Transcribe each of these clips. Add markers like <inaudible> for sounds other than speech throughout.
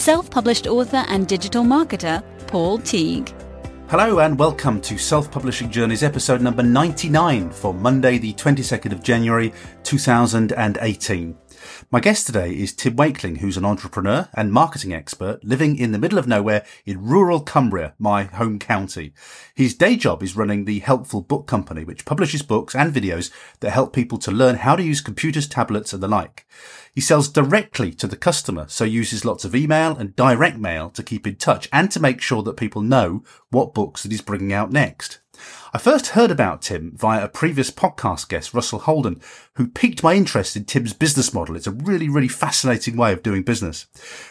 self-published author and digital marketer, Paul Teague. Hello and welcome to Self Publishing Journeys episode number 99 for Monday the 22nd of January 2018. My guest today is Tim Wakeling, who's an entrepreneur and marketing expert living in the middle of nowhere in rural Cumbria, my home county. His day job is running the Helpful Book Company, which publishes books and videos that help people to learn how to use computers, tablets and the like. He sells directly to the customer, so uses lots of email and direct mail to keep in touch and to make sure that people know what books that he's bringing out next. I first heard about Tim via a previous podcast guest, Russell Holden, who piqued my interest in Tim's business model. It's a really, really fascinating way of doing business.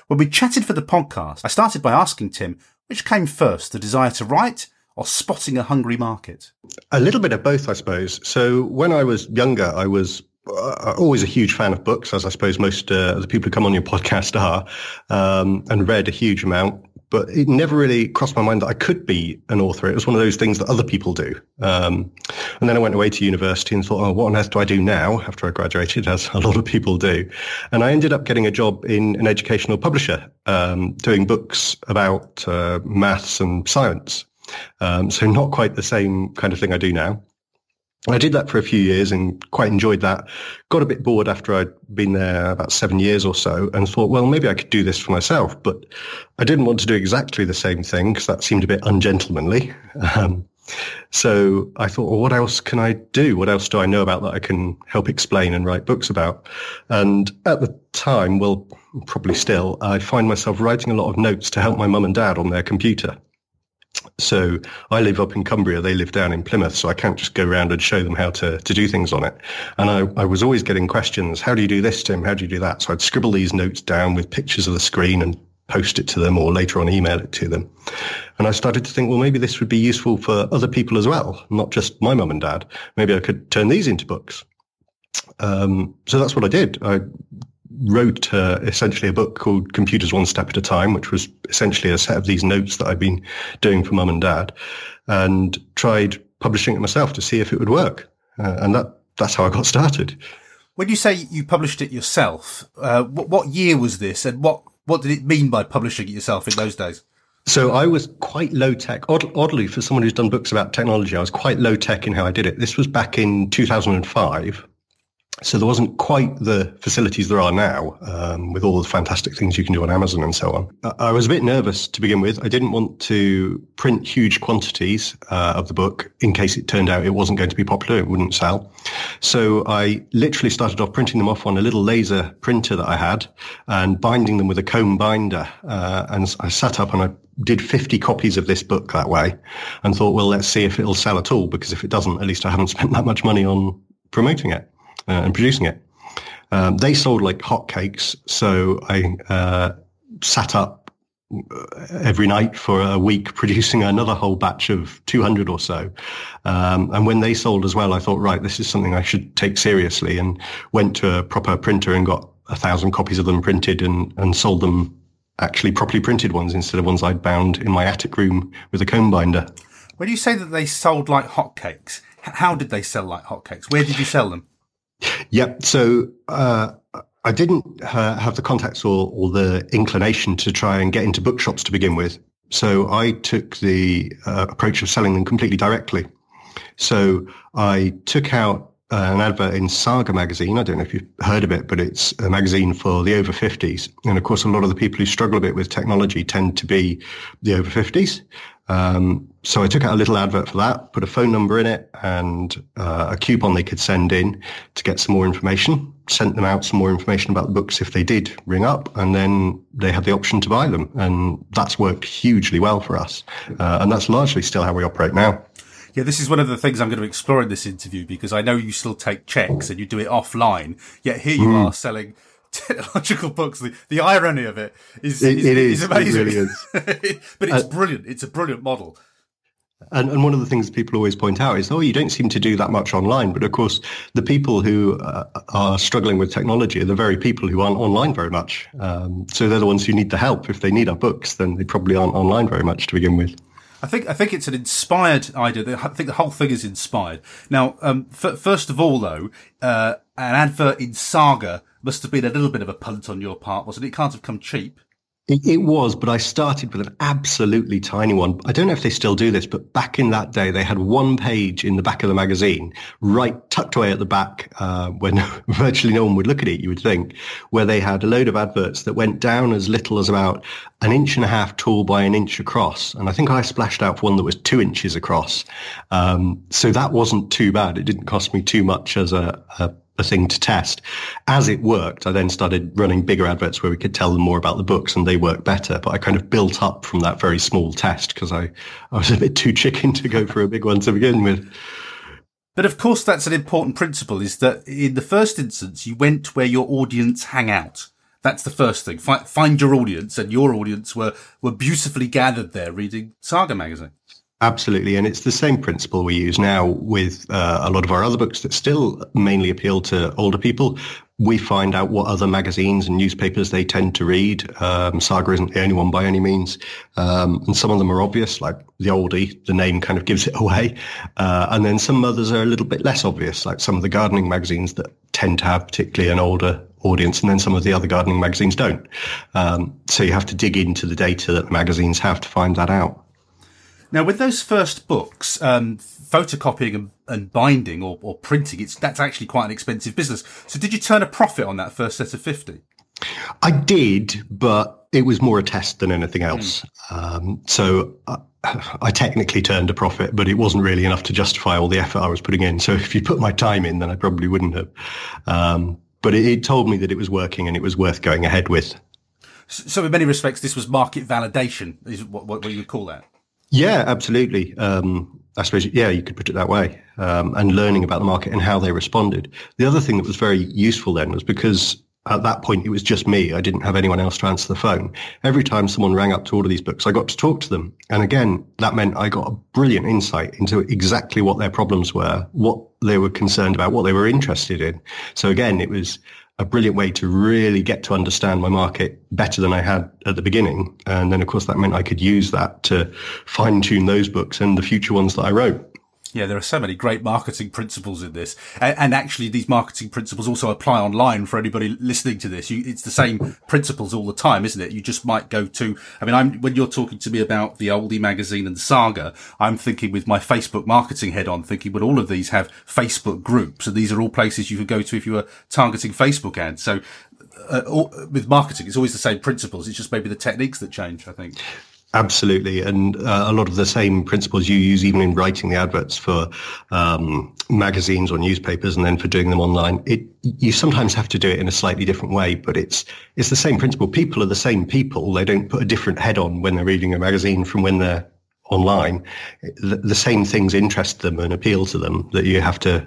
When we chatted for the podcast, I started by asking Tim which came first, the desire to write or spotting a hungry market? A little bit of both, I suppose. So when I was younger, I was uh, always a huge fan of books, as I suppose most uh, the people who come on your <laughs> podcast are, um, and read a huge amount but it never really crossed my mind that I could be an author. It was one of those things that other people do. Um, and then I went away to university and thought, oh, what on earth do I do now after I graduated, as a lot of people do? And I ended up getting a job in an educational publisher, um, doing books about uh, maths and science. Um, so not quite the same kind of thing I do now. I did that for a few years and quite enjoyed that. Got a bit bored after I'd been there about seven years or so and thought, well, maybe I could do this for myself. But I didn't want to do exactly the same thing because that seemed a bit ungentlemanly. Um, so I thought, well, what else can I do? What else do I know about that I can help explain and write books about? And at the time, well, probably still, I find myself writing a lot of notes to help my mum and dad on their computer. So I live up in Cumbria, they live down in Plymouth, so I can't just go around and show them how to, to do things on it. And I, I was always getting questions, how do you do this, Tim? How do you do that? So I'd scribble these notes down with pictures of the screen and post it to them or later on email it to them. And I started to think, well, maybe this would be useful for other people as well, not just my mum and dad. Maybe I could turn these into books. Um, so that's what I did. I wrote uh, essentially a book called Computers One Step at a Time, which was essentially a set of these notes that I'd been doing for mum and dad, and tried publishing it myself to see if it would work. Uh, and that that's how I got started. When you say you published it yourself, uh, what, what year was this, and what what did it mean by publishing it yourself in those days? So I was quite low tech. Odd, oddly, for someone who's done books about technology, I was quite low tech in how I did it. This was back in 2005. So there wasn't quite the facilities there are now um, with all the fantastic things you can do on Amazon and so on. I was a bit nervous to begin with. I didn't want to print huge quantities uh, of the book in case it turned out it wasn't going to be popular, it wouldn't sell. So I literally started off printing them off on a little laser printer that I had and binding them with a comb binder. Uh, and I sat up and I did 50 copies of this book that way and thought, well, let's see if it'll sell at all because if it doesn't, at least I haven't spent that much money on promoting it uh, and producing it. Um, they sold like hotcakes, so I uh, sat up uh, every night for a week <laughs> producing another whole batch of 200 or so. Um, and when they sold as well, I thought, right, this is something I should take seriously and went to a proper printer and got a thousand copies of them printed and, and sold them actually properly printed ones instead of ones I'd bound in my attic room with a comb binder. When you say that they sold like hotcakes, how did they sell like hotcakes? Where did you sell them? Yep. So uh, I didn't uh, have the contacts or, or, the inclination to try and get into bookshops to begin with. So I took the uh, approach of selling them completely directly. So I took out uh, an advert in Saga magazine. I don't know if you've heard of it, but it's a magazine for the over 50s. And of course, a lot of the people who struggle a bit with technology tend to be the over 50s. Um, so I took out a little advert for that, put a phone number in it and uh, a coupon they could send in to get some more information, sent them out some more information about the books if they did ring up, and then they had the option to buy them. And that's worked hugely well for us. Uh, and that's largely still how we operate now. Yeah, this is one of the things I'm going to explore in this interview because I know you still take checks and you do it offline. Yet here you mm. are selling <laughs> technological books. The, the irony of it is, It- is, it is. is amazing. It really is. <laughs> but it's Uh, brilliant. It's a brilliant model. And, and one of the things people always point out is, oh, you don't seem to do that much online. But of course, the people who uh, are struggling with technology are the very people who aren't online very much. Um, so they're the ones who need the help. If they need our books, then they probably aren't online very much to begin with. I think I think it's an inspired idea. I think the whole thing is inspired. Now, um, f- first of all, though, uh, an advert in Saga must have been a little bit of a punt on your part, wasn't it? It can't have come cheap. It, was, but I started with an absolutely tiny one. I don't know if they still do this, but back in that day, they had one page in the back of the magazine, right tucked away at the back, uh, when <laughs> virtually no one would look at it, you would think, where they had a load of adverts that went down as little as about an inch and a half tall by an inch across. And I think I splashed out for one that was two inches across. Um, so that wasn't too bad. It didn't cost me too much as a, a a thing to test. As it worked, I then started running bigger adverts where we could tell them more about the books and they worked better. But I kind of built up from that very small test because I, I was a bit too chicken to go for a big one to begin with. But of course, that's an important principle is that in the first instance, you went where your audience hang out. That's the first thing. Fi- find your audience and your audience were, were beautifully gathered there reading Saga magazine. Absolutely. And it's the same principle we use now with uh, a lot of our other books that still mainly appeal to older people. We find out what other magazines and newspapers they tend to read. Um, Saga isn't the only one by any means. Um, and some of them are obvious, like the oldie, the name kind of gives it <laughs> away. Uh, and then some others are a little bit less obvious, like some of the gardening magazines that tend to have particularly an older audience, and then some of the other gardening magazines don't. Um, so you have to dig into the data that the magazines have to find that out. Now, with those first books, um, photocopying and, and binding or, or printing, it's that's actually quite an expensive business. So, did you turn a profit on that first set of fifty? I did, but it was more a test than anything else. Um, so I, <sighs> I technically turned a profit, but it wasn't really enough to justify all the effort I was putting in. So if you put my time in, then I probably wouldn't have. Um, but it, it told me that it was working and it was worth going ahead with. So, in many respects, this was market validation, is what, what, what you would call that. Yeah, absolutely. Um, I suppose, yeah, you could put it that way. Um, and learning about the market and how they responded. The other thing that was very useful then was because at that point it was just me. I didn't have anyone else to answer the phone. Every time someone rang up to order these books, I got to talk to them. And again, that meant I got a brilliant insight into exactly what their problems were, what they were concerned about, what they were interested in. So again, it was a brilliant way to really get to understand my market better than I had at the beginning. And then, of course, that meant I could use that to fine tune those books and the future ones that I wrote. Yeah, there are so many great marketing principles in this. And, and actually, these marketing principles also apply online for anybody listening to this. You, it's the same principles all the time, isn't it? You just might go to, I mean, I'm, when you're talking to me about the oldie magazine and Saga, I'm thinking with my Facebook marketing head on, thinking, but all of these have Facebook groups. And these are all places you could go to if you were targeting Facebook ads. So, uh, all, with marketing, it's always the same principles. It's just maybe the techniques that change, I think. Absolutely, and uh, a lot of the same principles you use even in writing the adverts for um, magazines or newspapers, and then for doing them online. It you sometimes have to do it in a slightly different way, but it's it's the same principle. People are the same people. They don't put a different head on when they're reading a magazine from when they're online. The, the same things interest them and appeal to them that you have to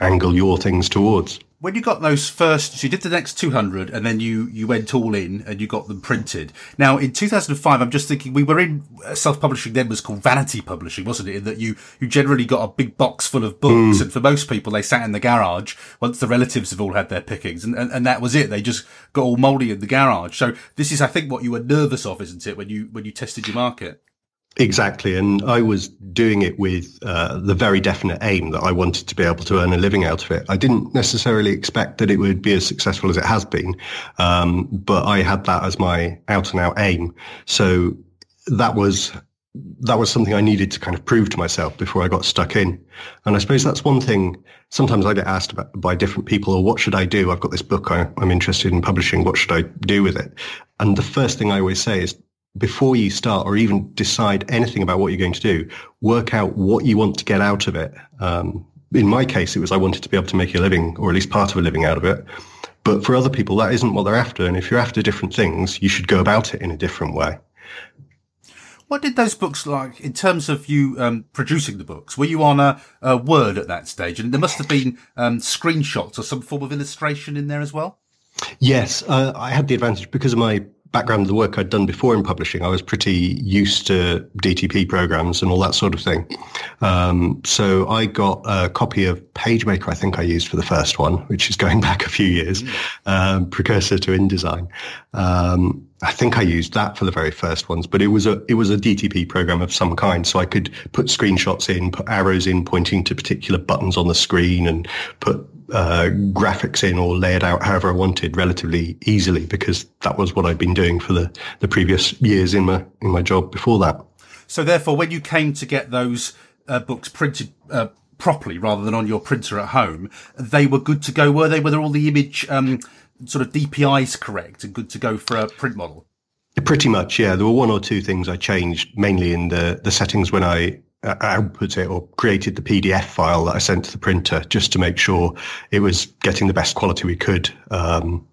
angle your things towards when you got those first, so you did the next 200 and then you, you went all in and you got them printed. Now in 2005, I'm just thinking we were in uh, self-publishing then was called vanity publishing, wasn't it? In that you, you generally got a big box full of books mm. and for most people they sat in the garage once the relatives have all had their pickings and, and, and that was it. They just got all moldy in the garage. So this is, I think, what you were nervous of, isn't it? When you, when you tested your market. Exactly. And I was doing it with uh, the very definite aim that I wanted to be able to earn a living out of it. I didn't necessarily expect that it would be as successful as it has been, um, but I had that as my out and out aim. So that was that was something I needed to kind of prove to myself before I got stuck in. And I suppose that's one thing. Sometimes I get asked about, by different people, or what should I do? I've got this book I, I'm interested in publishing. What should I do with it? And the first thing I always say is before you start or even decide anything about what you're going to do, work out what you want to get out of it. Um, in my case, it was I wanted to be able to make a living or at least part of a living out of it. But for other people, that isn't what they're after. And if you're after different things, you should go about it in a different way. What did those books like in terms of you um, producing the books? Were you on a, a, Word at that stage? And there must have been um, screenshots or some form of illustration in there as well? Yes, uh, I had the advantage because of my background of the work I'd done before in publishing, I was pretty used to DTP programs and all that sort of thing. Um, so I got a copy of PageMaker, I think I used for the first one, which is going <laughs> back a few years, mm. um, precursor to InDesign. Um, I think I used that for the very first ones, but it was a it was a DTP program of some kind, so I could put screenshots in, put arrows in pointing to particular buttons on the screen, and put uh, graphics in or lay it out however I wanted relatively easily because that was what I'd been doing for the, the previous years in my in my job before that. So therefore, when you came to get those uh, books printed uh, properly rather than on your printer at home, they were good to go, were they? Were there all the image um, sort of DPIs correct and good to go for a print model? Pretty much, yeah. There were one or two things I changed, mainly in the, the settings when I uh, output it or created the PDF file that I sent to the printer just to make sure it was getting the best quality we could um,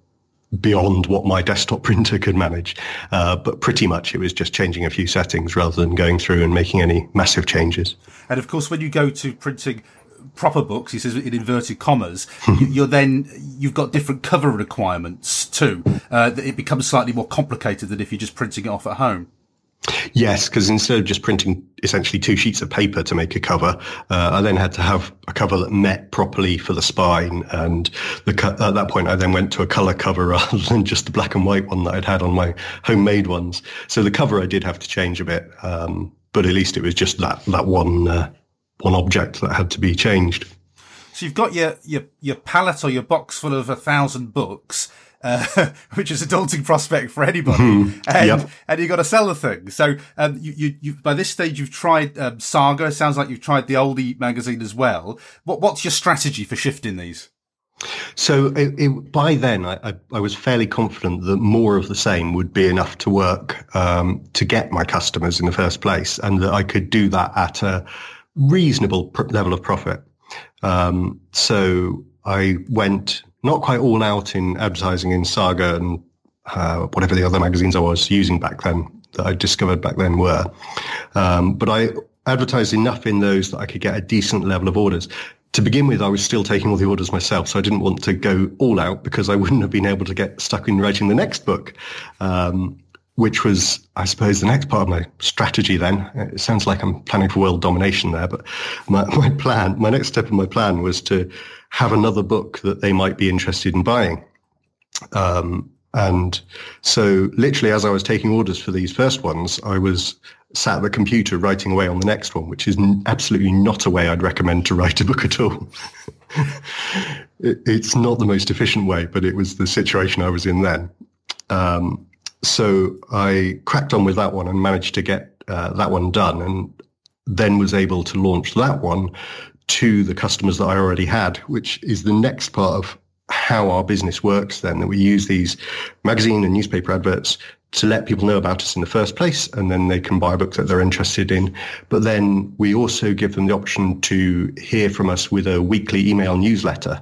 beyond what my desktop <laughs> printer could manage. Uh, but pretty much it was just changing a few settings rather than going through and making any massive changes. And of course, when you go to printing proper books, he says in inverted commas, <laughs> you're then you've got different cover requirements too. Uh, it becomes slightly more complicated than if you're just printing it off at home. Yes, because instead of just printing essentially two sheets of paper to make a cover, uh, I then had to have a cover that met properly for the spine. And the co- at that point, I then went to a color cover <laughs> rather than just the black and white one that I'd had on my homemade ones. So the cover I did have to change a bit, um, but at least it was just that that one uh, one object that had to be changed. So you've got your your your pallet or your box full of a thousand books uh, <laughs> which is a daunting prospect for anybody. Hmm. and, yep. and you've got to sell the thing. So, um, you, you, you, by this stage, you've tried, um, Saga. It sounds like you've tried the oldie magazine as well. What, what's your strategy for shifting these? So it, it, by then, I, I, I, was fairly confident that more of the same would be enough to work um, to get my customers in the first place, and that I could do that at a reasonable level of profit. Um, so I went not quite all out in advertising in Saga and uh, whatever the other magazines I was using back then that I discovered back then were. Um, but I advertised enough in those that I could get a decent level of orders. To begin with, I was still taking all the orders myself, so I didn't want to go all out because I wouldn't have been able to get stuck in writing the next book. Um, which was, I suppose, the next part of my strategy then. It sounds like I'm planning for world domination there, but my, <laughs> my plan, my next step in my plan was to have another book that they might be interested in buying. Um, and so literally as I was taking orders for these first ones, I was sat at the computer writing away on the next one, which is absolutely not a way I'd recommend to write a book at all. <laughs> it, it's not the most efficient way, but it was the situation I was in then. Um, so I cracked on with that one and managed to get uh, that one done and then was able to launch that one to the customers that I already had, which is the next part of how our business works then, that we use these magazine and newspaper adverts to let people know about us in the first place, and then they can buy a book that they're interested in. But then we also give them the option to hear from us with a weekly email newsletter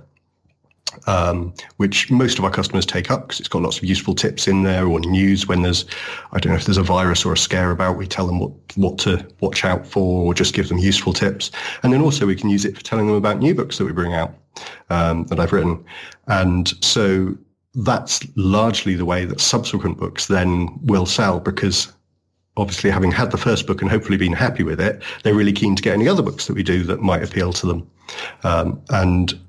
um, which most of our customers take up because it's got lots of useful tips in there or news when there's, I don't know if there's a virus or a scare about, we tell them what, what to watch out for or just give them useful tips. And then also we can use it for telling them about new books that we bring out um, that I've written. And so that's largely the way that subsequent books then will sell because obviously having had the first book and hopefully been happy with it, they're really keen to get any other books that we do that might appeal to them. Um, and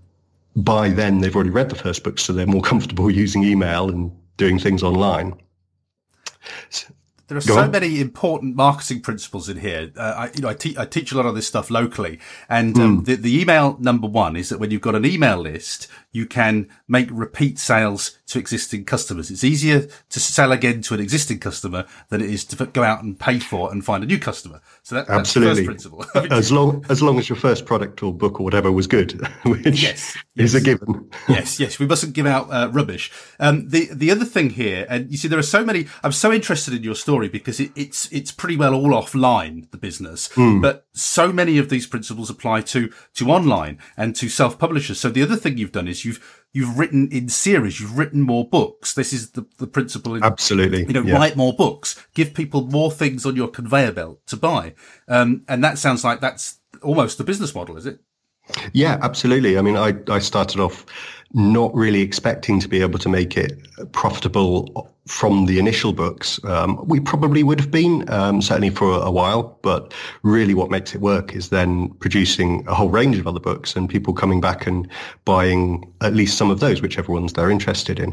by then they've already read the first book, so they're more <laughs> comfortable using email and doing things online. There are Go so on. many important marketing principles in here. Uh, I, you know, I, te- I, teach a lot of this stuff locally, and um, mm. the, the email number one is that when you've got an email list, you can make repeat sales to existing customers. It's easier to sell again to an existing customer than it is to go out and pay for and find a new customer. So that, Absolutely. that's the first principle. <laughs> as long as long as your first product or book or whatever was good, <laughs> which yes, is a given. yes, yes, we mustn't give out uh, rubbish. Um, the the other thing here, and you see, there are so many. I'm so interested in your story because it, it's it's pretty well all offline the business, mm. but so many of these principles apply to to online and to self publishers. So the other thing you've done is you've you've written in series, you've written more books. This is the, the principle. In, Absolutely. You know, yeah. write more books, give people more things on your conveyor belt to buy. Um, and that sounds like that's almost the business model, is it? Yeah, absolutely. I mean, I, I started off not really expecting to be able to make it profitable from the initial books. Um, we probably would have been, um, certainly for a, while, but really what makes it work is then producing a whole range of other books and people coming back and buying at least some of those, whichever ones they're interested in.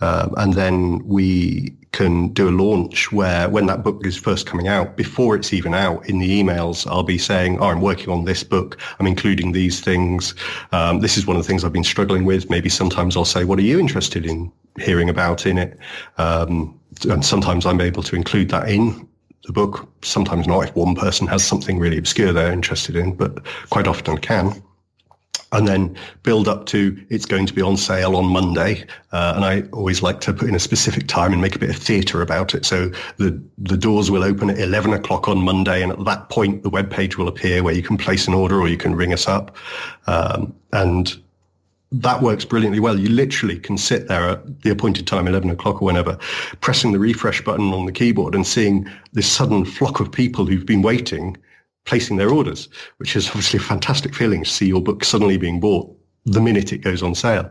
Um, and then we can do a launch where when that book is first coming out, before it's even out in the emails, I'll be saying, oh, I'm working on this book. I'm including these things. Um, this is one of the things I've been struggling with. Maybe sometimes I'll say, what are you interested in hearing about in it. Um, and sometimes I'm able to include that in the book. Sometimes not if one person has something really obscure they're interested in, but quite often can. And then build up to it's going to be on sale on Monday. Uh, and I always like to put in a specific time and make a bit of theatre about it. So the, the doors will open at 11 o'clock on Monday. And at that point, the web page will appear where you can place an order or you can ring us up. Um, and that works brilliantly well. You literally can sit there at the appointed time, 11 o'clock or whenever, pressing the refresh button on the keyboard and seeing this sudden flock of people who've been waiting, placing their orders, which is obviously a fantastic feeling to see your book suddenly being bought the minute it goes on sale.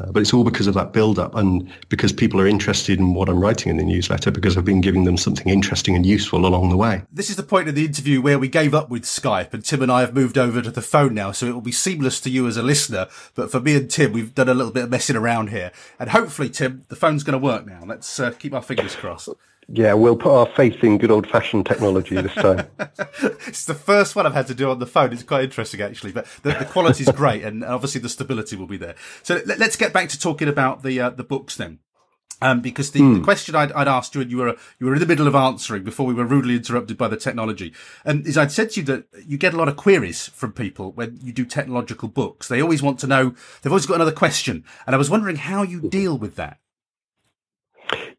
Uh, but it's all because of that build-up and because people are interested in what I'm writing in the newsletter because I've been giving them something interesting and useful along the way. This is the point of the interview where we gave up with Skype and Tim and I have moved over to the phone now, so it will be seamless to you as a listener. But for me and Tim, we've done a little bit of messing around here. And hopefully, Tim, the phone's going to work now. Let's uh, keep our fingers crossed. Yeah, we'll put our faith in good old fashioned technology this time. <laughs> it's the first one I've had to do on the phone. It's quite interesting actually, but the, the quality is great, and obviously the stability will be there. So let, us get back to talking about the uh, the books then. Um, because the, mm. the question I'd, I'd, asked you and you were you were in the middle of answering before we were rudely interrupted by the technology, and is I'd said to you that you get a lot of queries from people when you do technological books. They always want to know. They've always got another question, and I was wondering how you deal with that.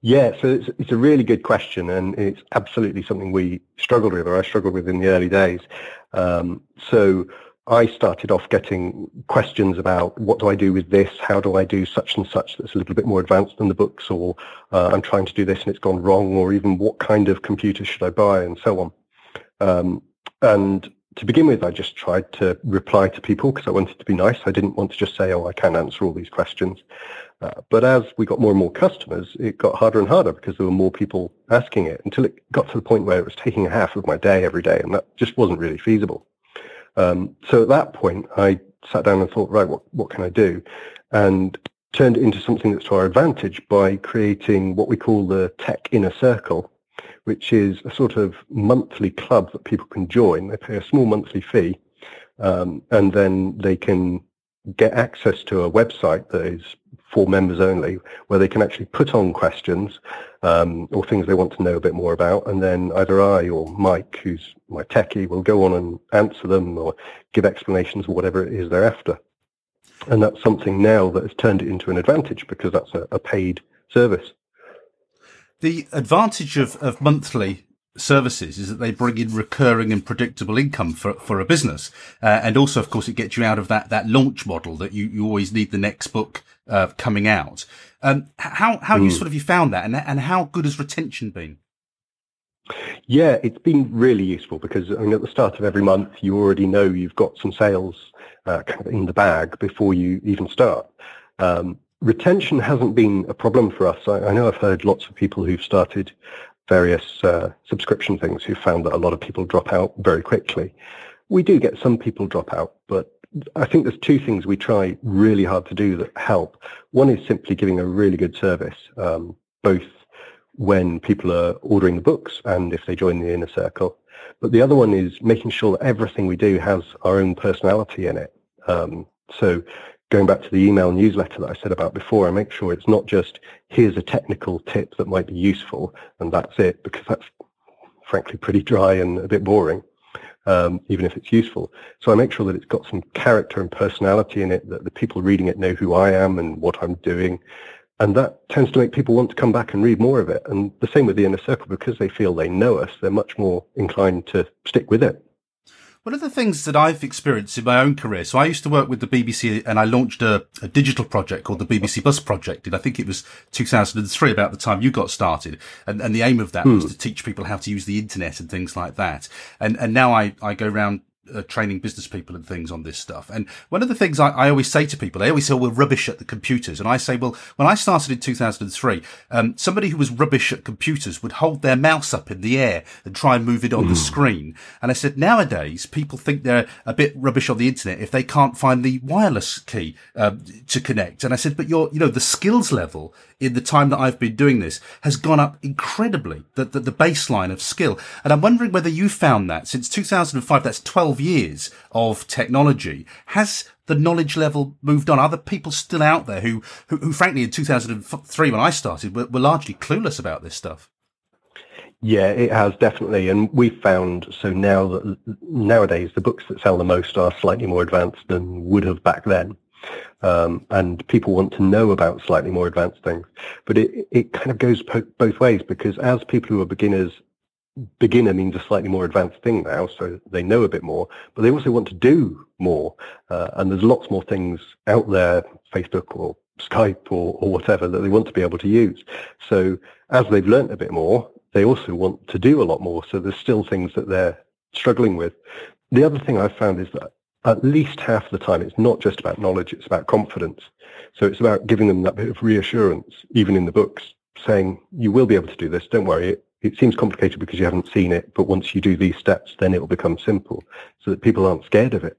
Yeah, so it's, it's, a really good question, and it's absolutely something we struggled with, or I struggled with in the early days. Um, so I started off getting questions about what do I do with this? How do I do such and such that's a little bit more advanced than the books, or uh, I'm trying to do this and it's gone wrong, or even what kind of computer should I buy, and so on. Um, and to begin with, I just tried to reply to people because I wanted to be nice. I didn't want to just say, oh, I can't answer all these questions. Uh, but as we got more and more customers, it got harder and harder because there were more people asking it until it got to the point where it was taking half of my day every day, and that just wasn't really feasible. Um, so at that point, I sat down and thought, right, what, what can I do? And turned it into something that's to our advantage by creating what we call the Tech Inner Circle, which is a sort of monthly club that people can join. They pay a small monthly fee, um, and then they can get access to a website that is for members only, where they can actually put on questions um, or things they want to know a bit more about, and then either I or Mike, who's my techie, will go on and answer them or give explanations or whatever it is they're after. And that's something now that has turned it into an advantage because that's a, a paid service. The advantage of, of monthly services is that they bring in recurring and predictable income for, for a business. Uh, and also, of course, it gets you out of that, that launch model that you, you always need the next book, uh, coming out. Um, how, how mm. useful have you found that and, and how good has retention been? Yeah, it's been really useful because I mean, at the start of every month, you already know you've got some sales uh, kind of in the bag before you even start. Um, retention hasn't been a problem for us. I, I, know I've heard lots of people who've started various uh, subscription things who found that a lot of people drop out very quickly. We do get some people drop out, but I think there's two things we try really hard to do that help. One is simply giving a really good service, um, both when people are ordering the books and if they join the inner circle. But the other one is making sure that everything we do has our own personality in it. Um, so going back to the email newsletter that I said about before, I make sure it's not just here's a technical tip that might be useful and that's it, because that's frankly pretty dry and a bit boring, um, even if it's useful. So I make sure that it's got some character and personality in it, that the people reading it know who I am and what I'm doing. And that tends to make people want to come back and read more of it. And the same with the inner circle, because they feel they know us, they're much more inclined to stick with it. One of the things that I've experienced in my own career, so I used to work with the BBC and I launched a, a digital project called the BBC Bus Project. And I think it was 2003, about the time you got started. And, and the aim of that hmm. was to teach people how to use the internet and things like that. And, and now I, I go around uh, training business people and things on this stuff. And one of the things I, I always say to people, they always say, we're rubbish at the computers. And I say, well, when I started in 2003, um, somebody who was rubbish at computers would hold their mouse up in the air and try and move it on mm. the screen. And I said, nowadays people think they're a bit rubbish on the internet if they can't find the wireless key um, to connect. And I said, but your, you know, the skills level in the time that I've been doing this has gone up incredibly, the, the, the baseline of skill. And I'm wondering whether you found that since 2005, that's 12 years of technology. Has the knowledge level moved on? Are there people still out there who, who, who frankly, in 2003, when I started, were, were largely clueless about this stuff? Yeah, it has definitely, and we've found so now that nowadays the books that sell the most are slightly more advanced than would have back then. Um, and people want to know about slightly more advanced things. But it, it kind of goes po- both ways because as people who are beginners, beginner means a slightly more advanced thing now, so they know a bit more, but they also want to do more. Uh, and there's lots more things out there, Facebook or Skype or, or whatever, that they want to be able to use. So as they've learnt a bit more, they also want to do a lot more. So there's still things that they're struggling with. The other thing I've found is that at least half the time it's not just about knowledge, it's about confidence. So it's about giving them that bit of reassurance, even in the books, saying, you will be able to do this, don't worry. It, seems complicated because you haven't seen it, but once you do these steps, then it will become simple so that people aren't scared of it.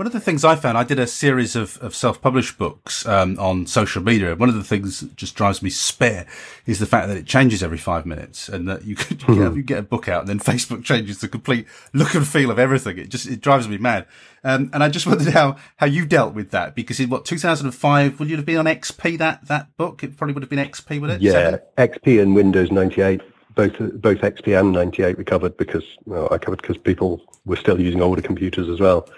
One of the things I found, I did a series of, of self-published books um, on social media. One of the things that just drives me spare is the fact that it changes every five minutes, and that you, could, <laughs> you, get, you get a book out, and then <laughs> Facebook changes the complete look and feel of everything. It just it drives me mad. Um, and I just <laughs> wondered how how you dealt with that because in what 2005 would you have been on XP that that book? It probably would have been XP, would it? Yeah, XP and Windows 98 both both XP and 98 we covered because well, I covered because people were still using older computers as well.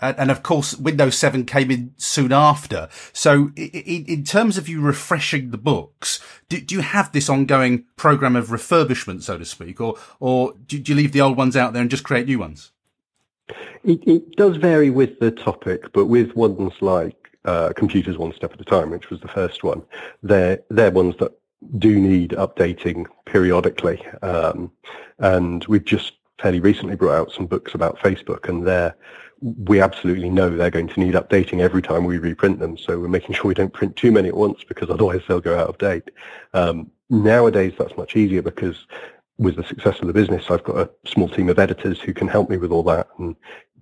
And, and, of course, Windows 7 came in soon after. So in, in terms of you refreshing the books, do, do, you have this ongoing program of refurbishment, so to speak, or, or do, do you leave the old ones out there and just create new ones? It, it does vary with the topic, but with ones like uh, computers one step at a time, which was the first one, they're, they're ones that do need updating periodically. Um, and we've just fairly recently brought out some books about Facebook and they're we absolutely know they're going to need updating every time we reprint them. So we're making sure we don't print too many at once because otherwise they'll go out of date. Um, nowadays, that's much easier because with the success of the business, I've got a small team of editors who can help me with all that and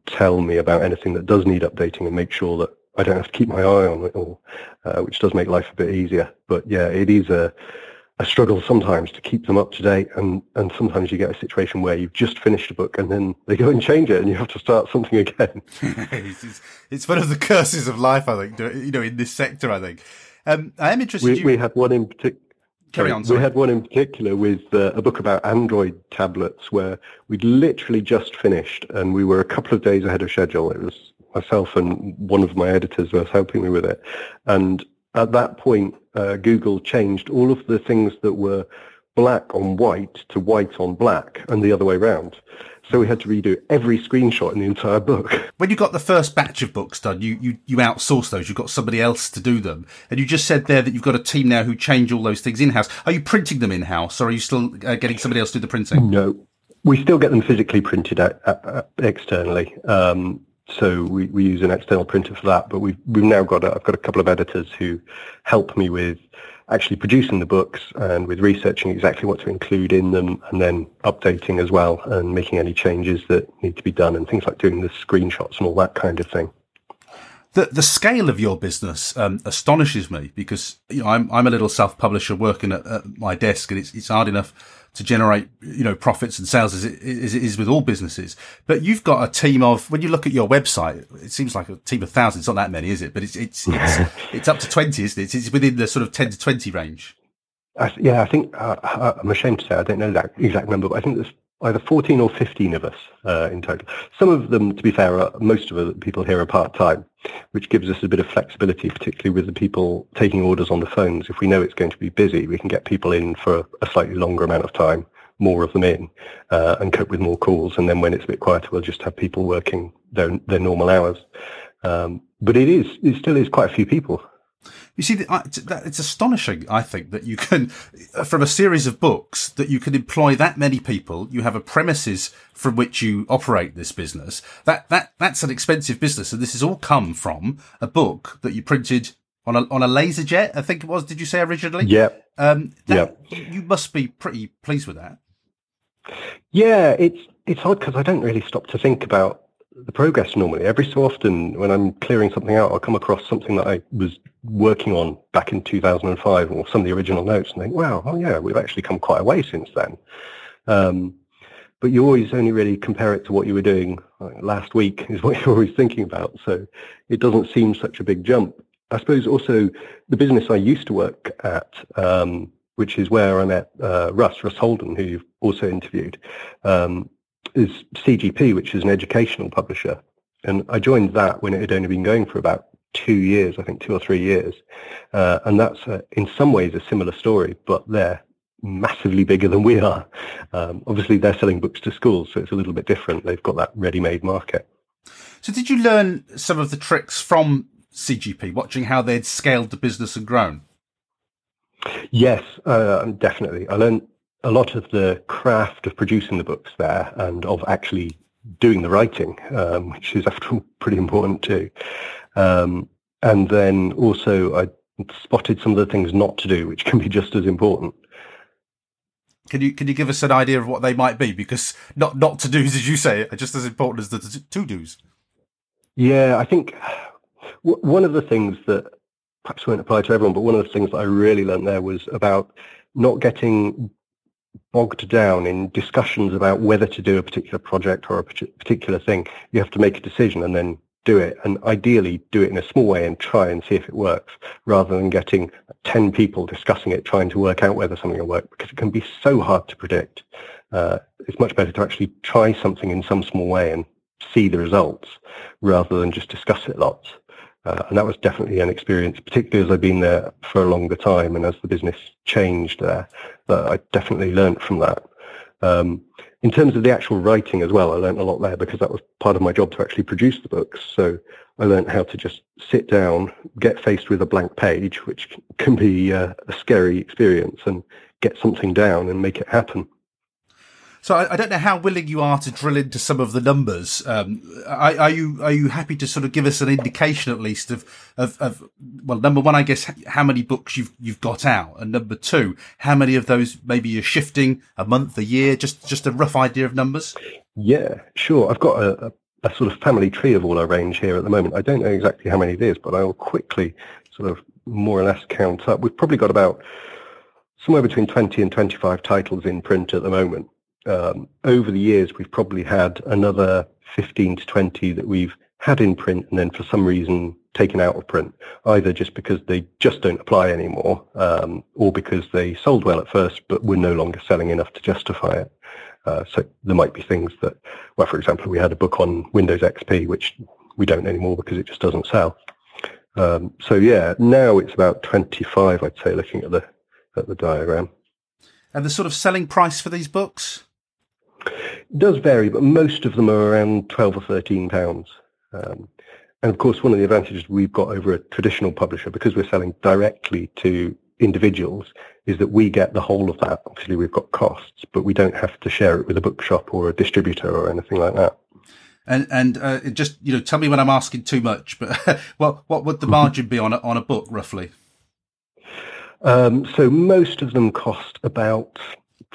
tell me about anything that does need updating and make sure that I don't have to keep my eye on it all, uh, which does make life a bit easier. But yeah, it is a a struggle sometimes to keep them up to date and, and sometimes you get a situation where you've just finished a book and then they go and change it and you have to start something again. <laughs> it's, it's, one of the curses of life, I think, you know, in this sector, I think. Um, I am interested. We, you... we had one in particular. Carry on, sorry. We had one in particular with uh, a book about Android tablets where we'd literally just finished and we were a couple of days ahead of schedule. It was myself and one of my editors was helping me with it. And at that point, uh, Google changed all of the things that were black on white to white on black and the other way around. So we had to redo every screenshot in the entire book. <laughs> When you got the first batch of books done, you, you, you outsourced those. You got somebody else to do them. And you just said there that you've got a team now who change all those things in-house. Are you printing them in-house or are you still uh, getting somebody else to do the printing? No. We still get them physically printed out, uh, externally. Um, so we, we use an external printer for that. But we've we've now got a, I've got a couple of editors who help me with actually producing the books and with researching exactly what to include in them and then updating as well and making any changes that need to be done and things like doing the screenshots and all that kind of thing. The the scale of your business um, astonishes me because you know I'm I'm a little self publisher working at, at my desk and it's it's hard enough to generate, you know, profits and sales as it, as it is with all businesses. But you've got a team of, when you look at your website, it seems like a team of thousands. It's not that many, is it? But it's, it's, <laughs> it's, it's up to 20, isn't it? It's within the sort of 10 to 20 range. I, yeah, I think, uh, I'm ashamed to say, I don't know that exact number, but I think there's either 14 or 15 of us uh, in total. Some of them, to be fair, are, most of the people here are part-time, which gives us a bit of flexibility, particularly with the people taking orders on the phones. If we know it's going to be busy, we can get people in for a slightly longer amount of time, more of them in, uh, and cope with more calls. And then when it's a bit quieter, we'll just have people working their, their normal hours. Um, but it is, it still is quite a few people. You see, it's astonishing, I think, that you can, from a series of books, that you can employ that many people. You have a premises from which you operate this business. That, that, that's an expensive business. And this has all come from a book that you printed on a, on a laser jet, I think it was. Did you say originally? Yeah. Um, yeah. You must be pretty pleased with that. Yeah, it's, it's odd because I don't really stop to think about the progress normally. Every so often, when I'm clearing something out, I'll come across something that I was working on back in 2005 or some of the original notes and think, wow, oh yeah, we've actually come quite a way since then. Um, but you always only really compare it to what you were doing last week is what <laughs> you're always thinking about. So it doesn't seem such a big jump. I suppose also the business I used to work at, um, which is where I met uh, Russ, Russ Holden, who you've also interviewed. Um, is CGP, which is an educational publisher. And I joined that when it had only been going for about two years, I think two or three years. Uh, and that's uh, in some ways a similar story, but they're massively bigger than we are. Um, obviously, they're selling books to schools, so it's a little bit different. They've got that ready-made market. So did you learn some of the tricks from CGP, watching how they'd scaled the business and grown? Yes, uh, definitely. I learned a lot of the craft of producing the books there and of actually doing the writing, um, which is after all <laughs> pretty important too. Um, and then also I spotted some of the things not to do, which can be just as important. Can you can you give us an idea of what they might be? Because not not to do's, as you say, are just as important as the to do's. Yeah, I think one of the things that perhaps won't apply to everyone, but one of the things that I really learned there was about not getting bogged down in discussions about whether to do a particular project or a particular thing. You have to make a decision and then do it and ideally do it in a small way and try and see if it works rather than getting 10 people discussing it trying to work out whether something will work because it can be so hard to predict. Uh, it's much better to actually try something in some small way and see the results rather than just discuss it lots. Uh, and that was definitely an experience, particularly as I've been there for a longer time and as the business changed there, I definitely learned from that. Um, in terms of the actual writing as well, I learned a lot there because that was part of my job to actually produce the books. So I learned how to just sit down, get faced with a blank page, which can be uh, a scary experience, and get something down and make it happen. So I, I, don't know how willing you are to drill into some of the numbers. Um, are, are, you are you happy to sort of give us an indication at least of, of, of well, number one, I guess how many books you've you've got out, and number two, how many of those maybe you're shifting a month, a year, just just a rough idea of numbers. Yeah, sure. I've got a, a, a sort of family tree of all our range here at the moment. I don't know exactly how many it is, but I will quickly sort of more or less count up. We've probably got about somewhere between 20 and 25 titles in print at the moment um, over the years, we've probably had another 15 to 20 that we've had in print and then for some reason taken out of print, either just because they just don't apply anymore um, or because they sold well at first but were no longer selling enough to justify it. Uh, so there might be things that, well, for example, we had a book on Windows XP, which we don't anymore because it just doesn't sell. Um, so yeah, now it's about 25, I'd say, looking at the at the diagram. And the sort of selling price for these books? It does vary, but most of them are around 12 or 13 pounds. Um, and of course, one of the advantages we've got over a traditional publisher, because we're selling directly to individuals, is that we get the whole of that. Obviously, we've got costs, but we don't have to share it with a bookshop or a distributor or anything like that. And and uh, just you know, tell me when I'm asking too much, but <laughs> what what would the margin be on a, on a book roughly? Um, so most of them cost about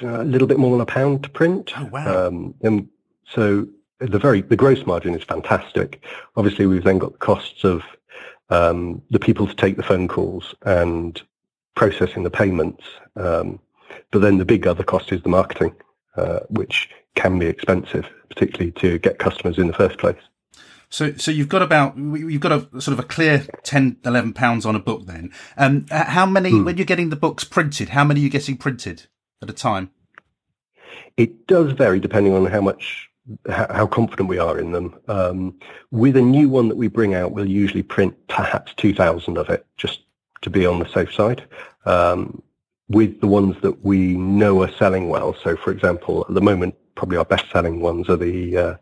a little bit more than a pound to print. Oh wow! Um, and so the very the gross margin is fantastic. Obviously, we've then got the costs of um, the people to take the phone calls and processing the payments. Um, but then the big other cost is the marketing, uh, which can be expensive, particularly to get customers in the first place. So, so you've got about, you've got a sort of a clear 10, 11 pounds on a book then. Um, how many, hmm. when you're getting the books printed, how many are you getting printed? At a time? It does vary depending on how much how confident we are in them. Um, with a new one that we bring out, we'll usually print perhaps 2,000 of it, just to be on the safe side. Um, with the ones that we know are selling well, so for example, at the moment, probably our best-selling ones are the uh,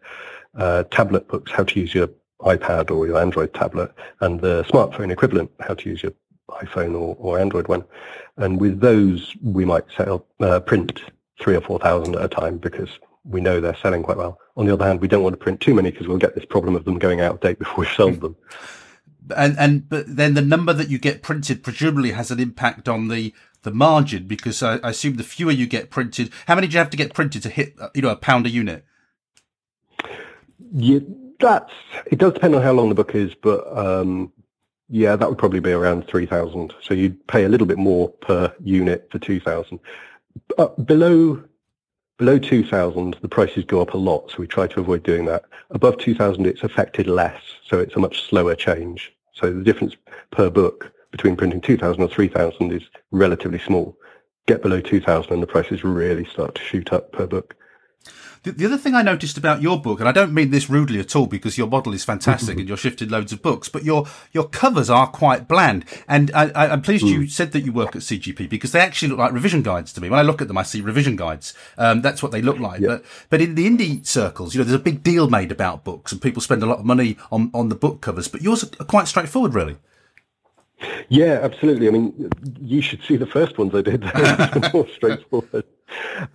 uh, tablet books, how to use your iPad or your Android tablet, and the smartphone equivalent, how to use your iPhone or, or Android one. And with those, we might sell uh, print three or four thousand at a time because we know they're selling quite well. On the other hand, we don't want to print too many because we'll get this problem of them going out of date before we sell them. <laughs> And and but then the number that you get printed presumably has an impact on the the margin because I, I assume the fewer you get printed, how many do you have to get printed to hit you know a pound a unit? Yeah, that's it. Does depend on how long the book is, but um, yeah, that would probably be around three thousand. So you'd pay a little bit more per unit for two thousand. Uh, below Below 2,000, the prices go up a lot, so we try to avoid doing that. Above 2,000, it's affected less, so it's a much slower change. So the difference per book between printing 2,000 or 3,000 is relatively small. Get below 2,000 and the prices really start to shoot up per book. The, the, other thing I noticed about your book, and I don't mean this rudely at all because your model is fantastic <laughs> and you're shifting loads of books, but your your covers are quite bland. And I, am pleased mm. you said that you work at CGP because they actually look like revision guides to me. When I look at them, I see revision guides. Um, that's what they look like. But but in the indie circles, you know, there's a big deal made about books and people spend a lot of money on on the book covers. But yours are quite straightforward, really. Yeah, absolutely. I mean, you should see the first ones I did. <laughs> More <laughs> straightforward.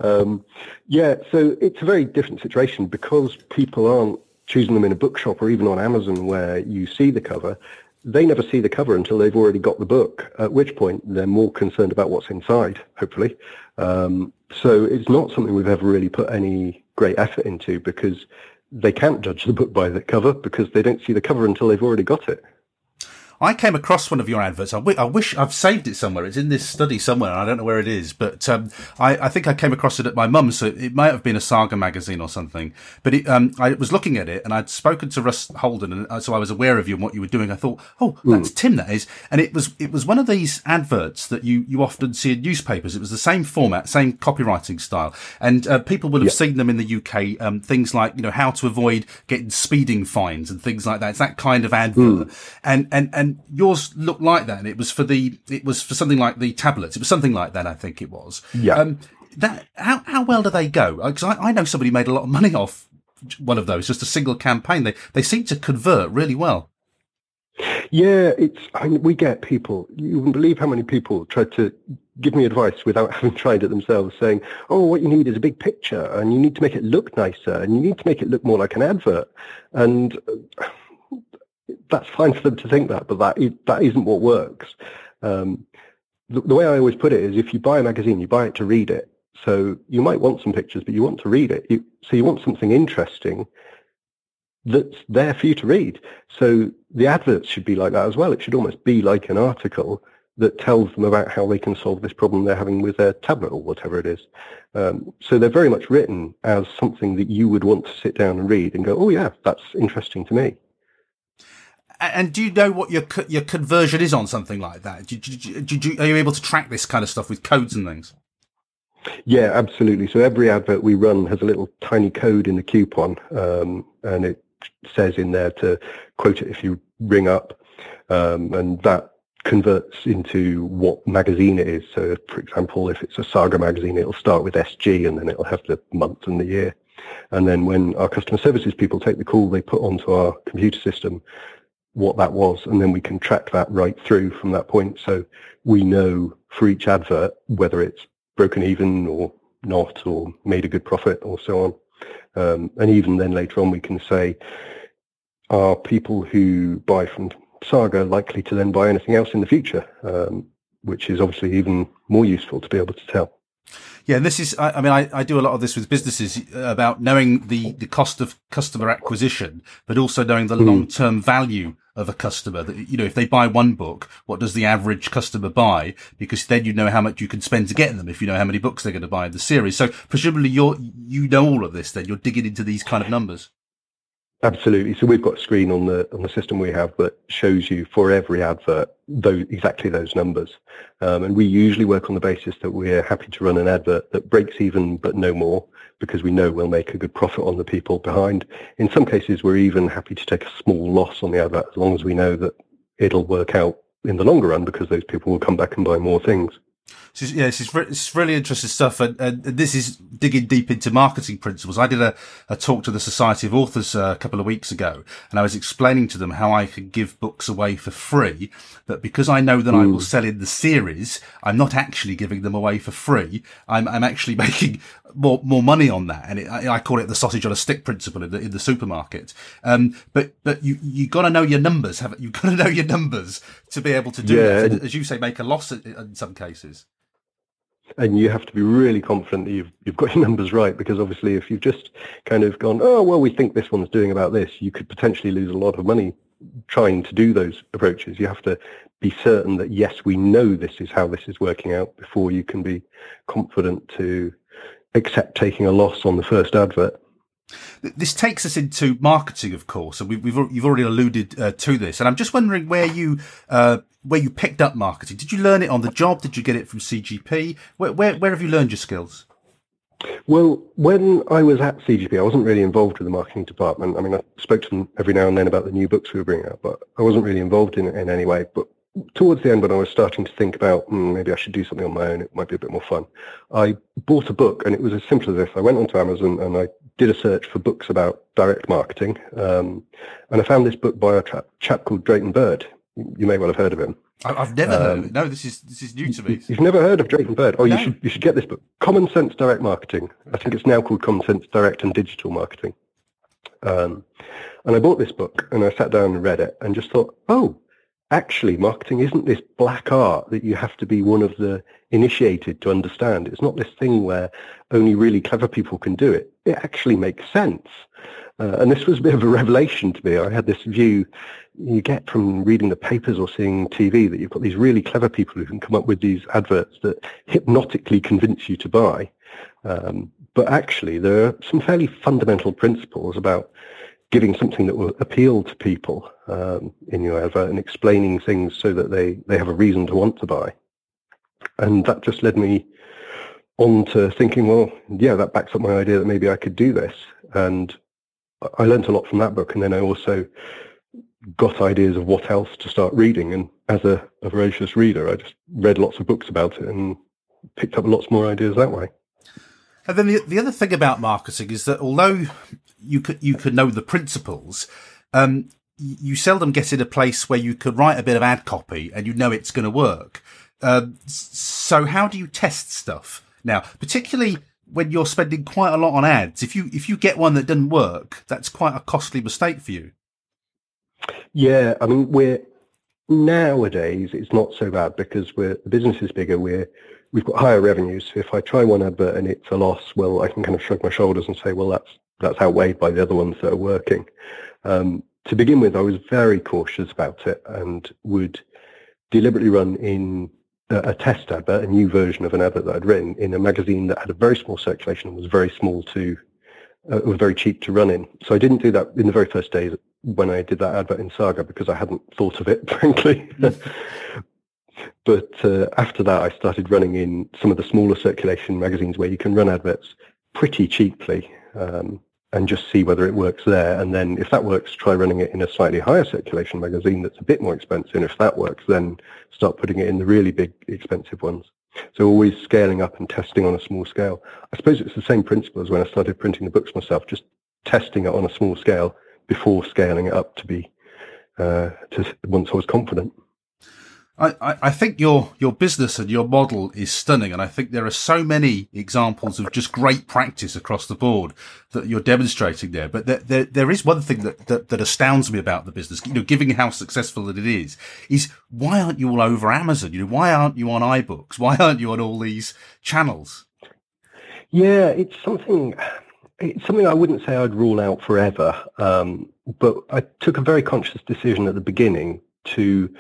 Um, yeah, so it's a very different situation because people aren't choosing them in a bookshop or even on Amazon where you see the cover. They never see the cover until they've already got the book, at which point they're more concerned about what's inside, hopefully. Um, so it's not something we've ever really put any great effort into because they can't judge the book by the cover because they don't see the cover until they've already got it. I came across one of your adverts. I, w- I wish I've saved it somewhere. It's in this study somewhere. I don't know where it is, but um, I, I, think I came across it at my mum's. So it might have been a Saga magazine or something. But it, um, I was looking at it, and I'd spoken to Russ Holden, and uh, so I was aware of you and what you were doing. I thought, oh, that's mm. Tim. That is, and it was it was one of these adverts that you you often see in newspapers. It was the same format, same copywriting style, and uh, people would have seen them in the UK. Um, things like you know how to avoid getting speeding fines and things like that. It's that kind of advert, mm. and and and yours looked like that, and it was for the it was for something like the tablets. It was something like that, I think it was. Yeah. Um, that how how well do they go? Because I, I know somebody made a lot of money <laughs> off one of those, just a single campaign. They they seem to convert really well. Yeah, it's. I mean, we get people. You wouldn't believe how many people try to give me advice without <laughs> having tried it themselves, saying, "Oh, what you need is a big picture, and you need to make it look nicer, and you need to make it look more like an advert." And that's fine for them to think that, but that is, that isn't what works. Um, the, the, way I always put it is, if you buy a magazine, you buy it to read it. So you might want some pictures, but you want to read it. You, so you want something interesting that's there for you to read. So the adverts should be like that as well. It should almost be like an article that tells them about how they can solve this problem they're having with their tablet or whatever it is. Um, so they're very much written as something that you would want to sit down and read and go, oh yeah, that's interesting to me. And do you know what your your conversion is on something like that? Do, do, do, are you able to track this kind of stuff with codes and things? Yeah, absolutely. So every advert we run has a little tiny code in the coupon, um, and it says in there to quote it if you ring up, um, and that converts into what magazine it is. So, for example, if it's a Saga magazine, it'll start with SG, and then it'll have the month and the year. And then when our customer services people take the call, they put onto our computer system what that was, and then we can track that right through from that point. So we know for each advert whether it's broken even or not, or made a good profit, or so on. Um, and even then later on, we can say, are people who buy from Saga likely to then buy anything else in the future? Um, which is obviously even more useful to be able to tell. Yeah, and this is, I, I mean, I, I, do a lot of this with businesses about knowing the, the cost of customer acquisition, but also knowing the mm. long term value of a customer that, you know, if they buy one book, what does the average customer buy? Because then you know how much you can spend to get them if you know how many books they're going to buy in the series. So presumably you're, you know all of this then you're digging into these kind of numbers. Absolutely. So we've got a screen on the on the system we have that shows you for every advert those exactly those numbers, um, and we usually work on the basis that we're happy to run an advert that breaks even but no more because we know we'll make a good profit on the people behind. In some cases, we're even happy to take a small loss on the advert as long as we know that it'll work out in the longer run because those people will come back and buy more things. So, yeah, this is, it's really interesting stuff. And, and, this is digging deep into marketing principles. I did a, a talk to the Society of Authors uh, a couple of weeks ago, and I was explaining to them how I could give books away for free. But because I know that mm. I will sell in the series, I'm not actually giving them away for free. I'm, I'm actually <laughs> making more more money on that, and it, I, I, call it the sausage on a stick principle in the, in the supermarket. Um, but but you you got to know your numbers. Have you got to know your numbers to be able to do yeah. that? As you say, make a loss in some cases and you have to be really confident that you've you've got your numbers right because obviously if you've just kind of gone oh well we think this one's doing about this you could potentially lose a lot of money trying to do those approaches you have to be certain that yes we know this is how this is working out before you can be confident to accept taking a loss on the first advert this takes us into marketing, of course, and we've, we've you've already alluded uh, to this. And I'm just wondering where you uh, where you picked up marketing. Did you learn it on the job? Did you get it from CGP? Where where, where have you learned your skills? Well, when I was at CGP, I wasn't really involved with the marketing department. I mean, I spoke to them every now and then about the new books we were bringing out, but I wasn't really involved in it in any way. But towards the end, when I was starting to think about mm, maybe I should do something on my own, it might be a bit more fun. I bought a book, and it was as simple as this. I went onto Amazon and I did a search for books about direct marketing, um, and I found this book by a chap, chap called Drayton Bird. You may well have heard of him. I've never um, heard of it. No, this is this is new to me. You've never heard of Drayton Bird? Oh, no. you should you should get this book. Common Sense Direct Marketing. I think it's now called Common Sense Direct and Digital Marketing. Um, and I bought this book and I sat down and read it and just thought, oh, actually, marketing isn't this black art that you have to be one of the initiated to understand. It's not this thing where only really clever people can do it. It actually makes sense. Uh, and this was a bit of a revelation to me. I had this view you get from reading the papers or seeing TV that you've got these really clever people who can come up with these adverts that hypnotically convince you to buy. Um, but actually, there are some fairly fundamental principles about giving something that will appeal to people um, in your advert and explaining things so that they, they have a reason to want to buy. And that just led me on to thinking, well, yeah, that backs up my idea that maybe I could do this. And I learned a lot from that book. And then I also got ideas of what else to start reading. And as a, a voracious reader, I just read lots of books about it and picked up lots more ideas that way. And then the, the other thing about marketing is that although you could you could know the principles, um, you seldom get in a place where you could write a bit of ad copy and you know it's going to work. Um, so how do you test stuff now, particularly when you're spending quite a lot on ads? If you if you get one that doesn't work, that's quite a costly mistake for you. Yeah, I mean we're nowadays it's not so bad because we're the business is bigger. We're we've got higher revenues. If I try one advert and it's a loss, well, I can kind of shrug my shoulders and say, well, that's that's outweighed by the other ones that are working. Um, to begin with, I was very cautious about it and would deliberately run in a test advert, a new version of an advert that I'd written in a magazine that had a very small circulation and was very small to, uh, was very cheap to run in. So I didn't do that in the very first days when I did that advert in Saga because I hadn't thought of it, <laughs> frankly. <laughs> but uh, after that, I started running in some of the smaller circulation magazines where you can run adverts pretty cheaply. Um, and just see whether it works there. And then if that works, try running it in a slightly higher circulation magazine that's a bit more expensive. And if that works, then start putting it in the really big, expensive ones. So always scaling up and testing on a small scale. I suppose it's the same principle as when I started printing the books myself, just testing it on a small scale before scaling it up to be, uh, to once I was confident. I, I think your your business and your model is stunning, and I think there are so many examples of just great practice across the board that you're demonstrating there. But there there, there is one thing that, that, that astounds me about the business. You know, given how successful that it is, is why aren't you all over Amazon? You know, why aren't you on iBooks? Why aren't you on all these channels? Yeah, it's something. It's something I wouldn't say I'd rule out forever, um, but I took a very conscious decision at the beginning to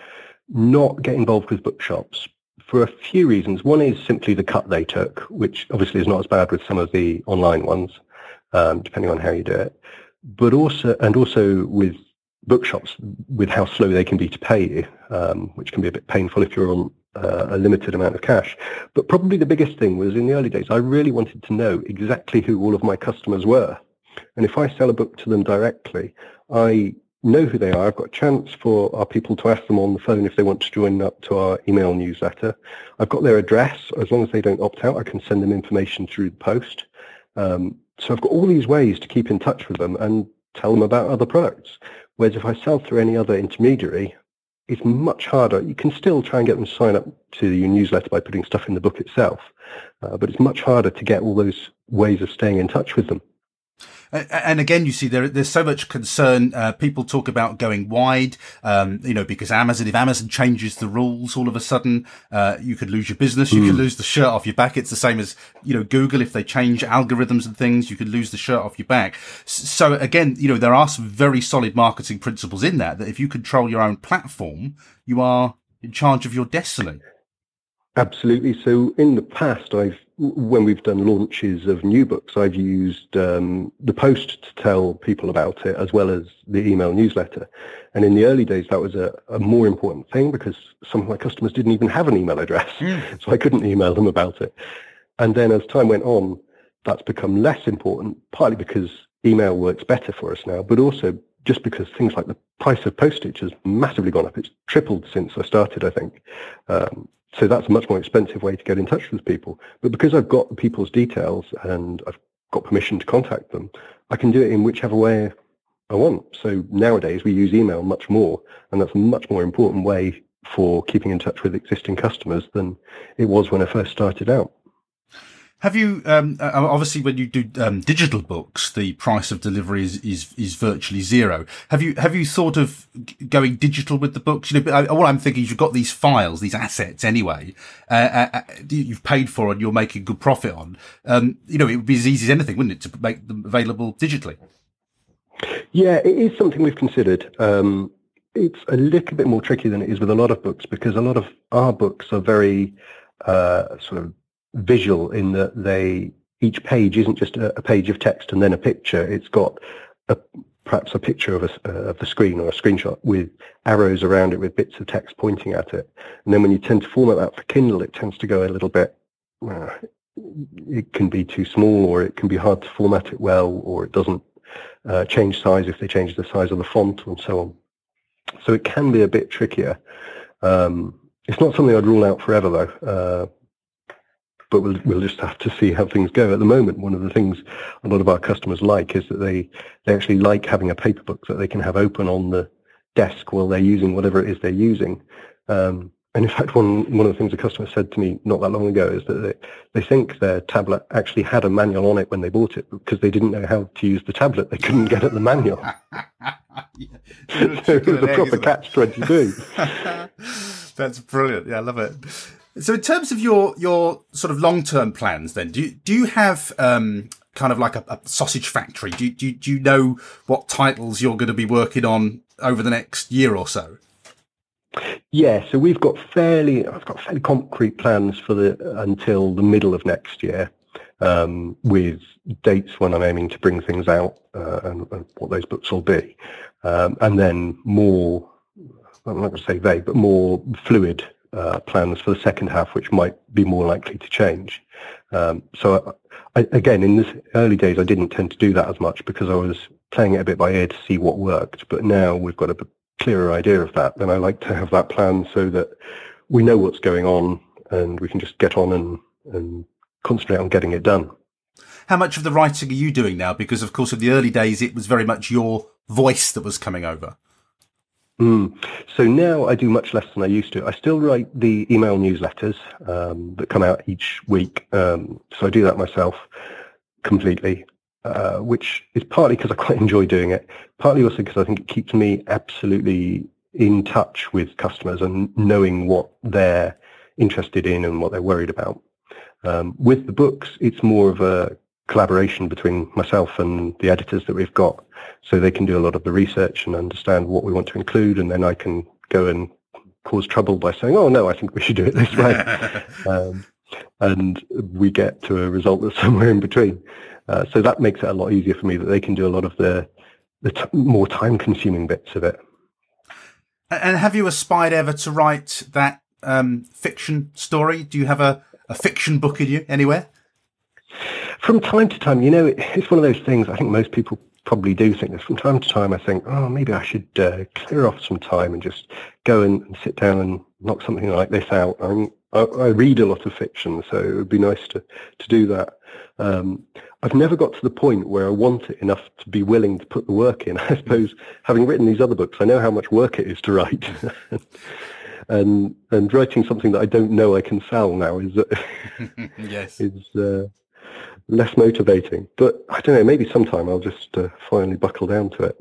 not get involved with bookshops for a few reasons. One is simply the cut they took, which obviously is not as bad with some of the online ones, um, depending on how you do it. But also, and also with bookshops, with how slow they can be to pay you, um, which can be a bit painful if you're on uh, a limited amount of cash. But probably the biggest thing was in the early days, I really wanted to know exactly who all of my customers were. And if I sell a book to them directly, I know who they are. I've got a chance for our people to ask them on the phone if they want to join up to our email newsletter. I've got their address. As long as they don't opt out, I can send them information through the post. Um, so I've got all these ways to keep in touch with them and tell them about other products. Whereas if I sell through any other intermediary, it's much harder. You can still try and get them to sign up to your newsletter by putting stuff in the book itself, uh, but it's much harder to get all those ways of staying in touch with them. And again, you see there, there's so much concern. Uh, people talk about going wide, um, you know, because Amazon, if Amazon changes the rules all of a sudden, uh, you could lose your business. You mm. could hmm. lose the shirt off your back. It's the same as, you know, Google. If they change algorithms and things, you could lose the shirt off your back. So again, you know, there are some very solid marketing principles in that, that if you control your own platform, you are in charge of your destiny. Absolutely. So in the past, I've when we've done launches of new books, I've used um, the post to tell people about it as well as the email newsletter. And in the early days, that was a, a more important thing because some of my customers didn't even have an email address, mm. <laughs> so I couldn't email them about it. And then as time went on, that's become less important, partly because email works better for us now, but also just because things like the price of postage has massively gone up. It's tripled since I started, I think. Um, so that's a much more expensive way to get in touch with people. But because I've got people's details and I've got permission to contact them, I can do it in whichever way I want. So nowadays we use email much more, and that's a much more important way for keeping in touch with existing customers than it was when I first started out. Have you um, uh, obviously when you do um, digital books, the price of delivery is, is is virtually zero. Have you have you thought of going digital with the books? You know, all I'm thinking is you've got these files, these assets anyway. Uh, uh, uh, you've paid for and you're making good profit on. Um, you know, it would be as easy as anything, wouldn't it, to make them available digitally? Yeah, it is something we've considered. Um, it's a little bit more tricky than it is with a lot of books because a lot of our books are very uh, sort of visual in that they each page isn't just a, a page of text and then a picture. It's got a, perhaps a picture of, a, uh, of the screen or a screenshot with arrows around it with bits of text pointing at it. And then when you tend to format that for Kindle, it tends to go a little bit, uh, it can be too small or it can be hard to format it well or it doesn't uh, change size if they change the size of the font and so on. So it can be a bit trickier. Um, it's not something I'd rule out forever though. But we'll, we'll just have to see how things go. At the moment, one of the things a lot of our customers like is that they, they actually like having a paper book that they can have open on the desk while they're using whatever it is they're using. Um, and in fact, one, one of the things a customer said to me not that long ago is that they, they think their tablet actually had a manual on it when they bought it because they didn't know how to use the tablet. They couldn't get at the manual. <laughs> yeah. <laughs> so it was a proper catch-22. <laughs> That's brilliant. Yeah, I love it. So, in terms of your your sort of long term plans, then do you, do you have um, kind of like a, a sausage factory? Do you, do you, do you know what titles you're going to be working on over the next year or so? Yeah, so we've got fairly I've got fairly concrete plans for the until the middle of next year, um, with dates when I'm aiming to bring things out uh, and, and, what those books will be, um, and then more. I'm not going to say vague, but more fluid uh, plans for the second half, which might be more likely to change. Um, so I, again, in the early days, I didn't tend to do that as much because I was playing it a bit by ear to see what worked. But now we've got a clearer idea of that. Then I like to have that plan so that we know what's going on and we can just get on and, and concentrate on getting it done. How much of the writing are you doing now? Because of course, in the early days, it was very much your voice that was coming over. Mm. So now I do much less than I used to. I still write the email newsletters um, that come out each week. Um, so I do that myself completely, uh, which is partly because I quite enjoy doing it, partly also because I think it keeps me absolutely in touch with customers and knowing what they're interested in and what they're worried about. Um, with the books, it's more of a collaboration between myself and the editors that we've got so they can do a lot of the research and understand what we want to include and then I can go and cause trouble by saying, oh no, I think we should do it this way. <laughs> um, and we get to a result that's <laughs> somewhere in between. Uh, so that makes it a lot easier for me that they can do a lot of the, the t- more time consuming bits of it. And have you aspired ever to write that um, fiction story? Do you have a, a fiction book in you anywhere? From time to time, you know, it's one of those things. I think most people probably do think this from time to time. I think, oh, maybe I should uh, clear off some time and just go and, and, sit down and knock something like this out. I, I, read a lot of fiction, so it would be nice to to do that. Um, I've never got to the point where I want it enough to be willing to put the work in. <laughs> I suppose having written these other books, I know how much work it is to write. <laughs> and and writing something that I don't know I can sell now is <laughs> yes is uh, less motivating. But I don't know. Maybe sometime I'll just uh, finally buckle down to it.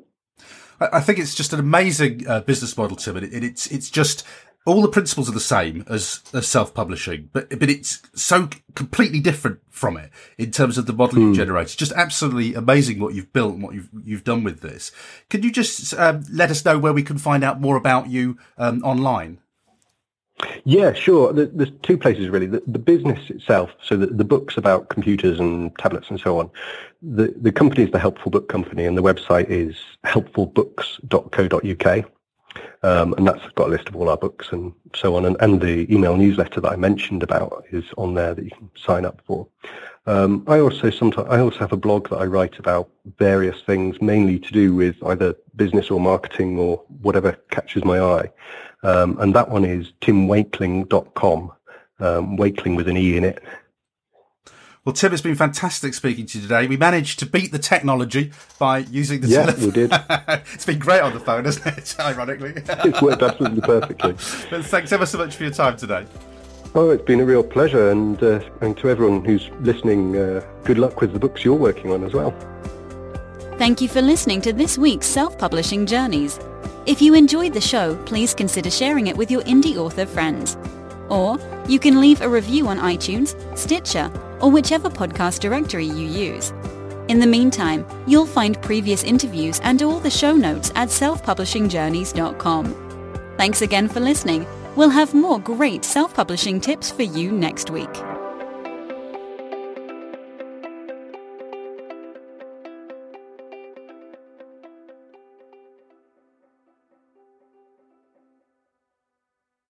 I think it's just an amazing uh, business model, Tim. And it, it's it's just all the principles are the same as, as self-publishing, but but it's so completely different from it in terms of the model mm. you generate. It's. Just absolutely amazing what you've built and what you've you've done with this. Could you just um, let us know where we can find out more about you um, online? Yeah, sure. There's two places really. The, the business itself, so the, the, books about computers and tablets and so on. The the company is the Helpful Book Company, and the website is helpfulbooks.co.uk. Um, and that's got a list of all our books and so on. And, and, the email newsletter that I mentioned about is on there that you can sign up for. Um, I also sometimes I also have a blog that I write about various things, mainly to do with either business or marketing or whatever catches my eye. Um, and that one is timwakeling.com, um, Wakeling with an E in it. Well, Tim, it's been fantastic speaking to you today. We managed to beat the technology by using the yeah, telephone. we did. <laughs> it's been great on the phone, hasn't it? <laughs> Ironically, <laughs> it's worked absolutely perfectly. but thanks ever so much for your time today. Oh, it's been a real pleasure, and uh, and to everyone who's listening, uh, good luck with the books you're working on as well. Thank you for listening to this week's Self-Publishing Journeys. If you enjoyed the show, please consider sharing it with your indie author friends. Or you can leave a review on iTunes, Stitcher, or whichever podcast directory you use. In the meantime, you'll find previous interviews and all the show notes at selfpublishingjourneys.com. Thanks again for listening. We'll have more great self-publishing tips for you next week.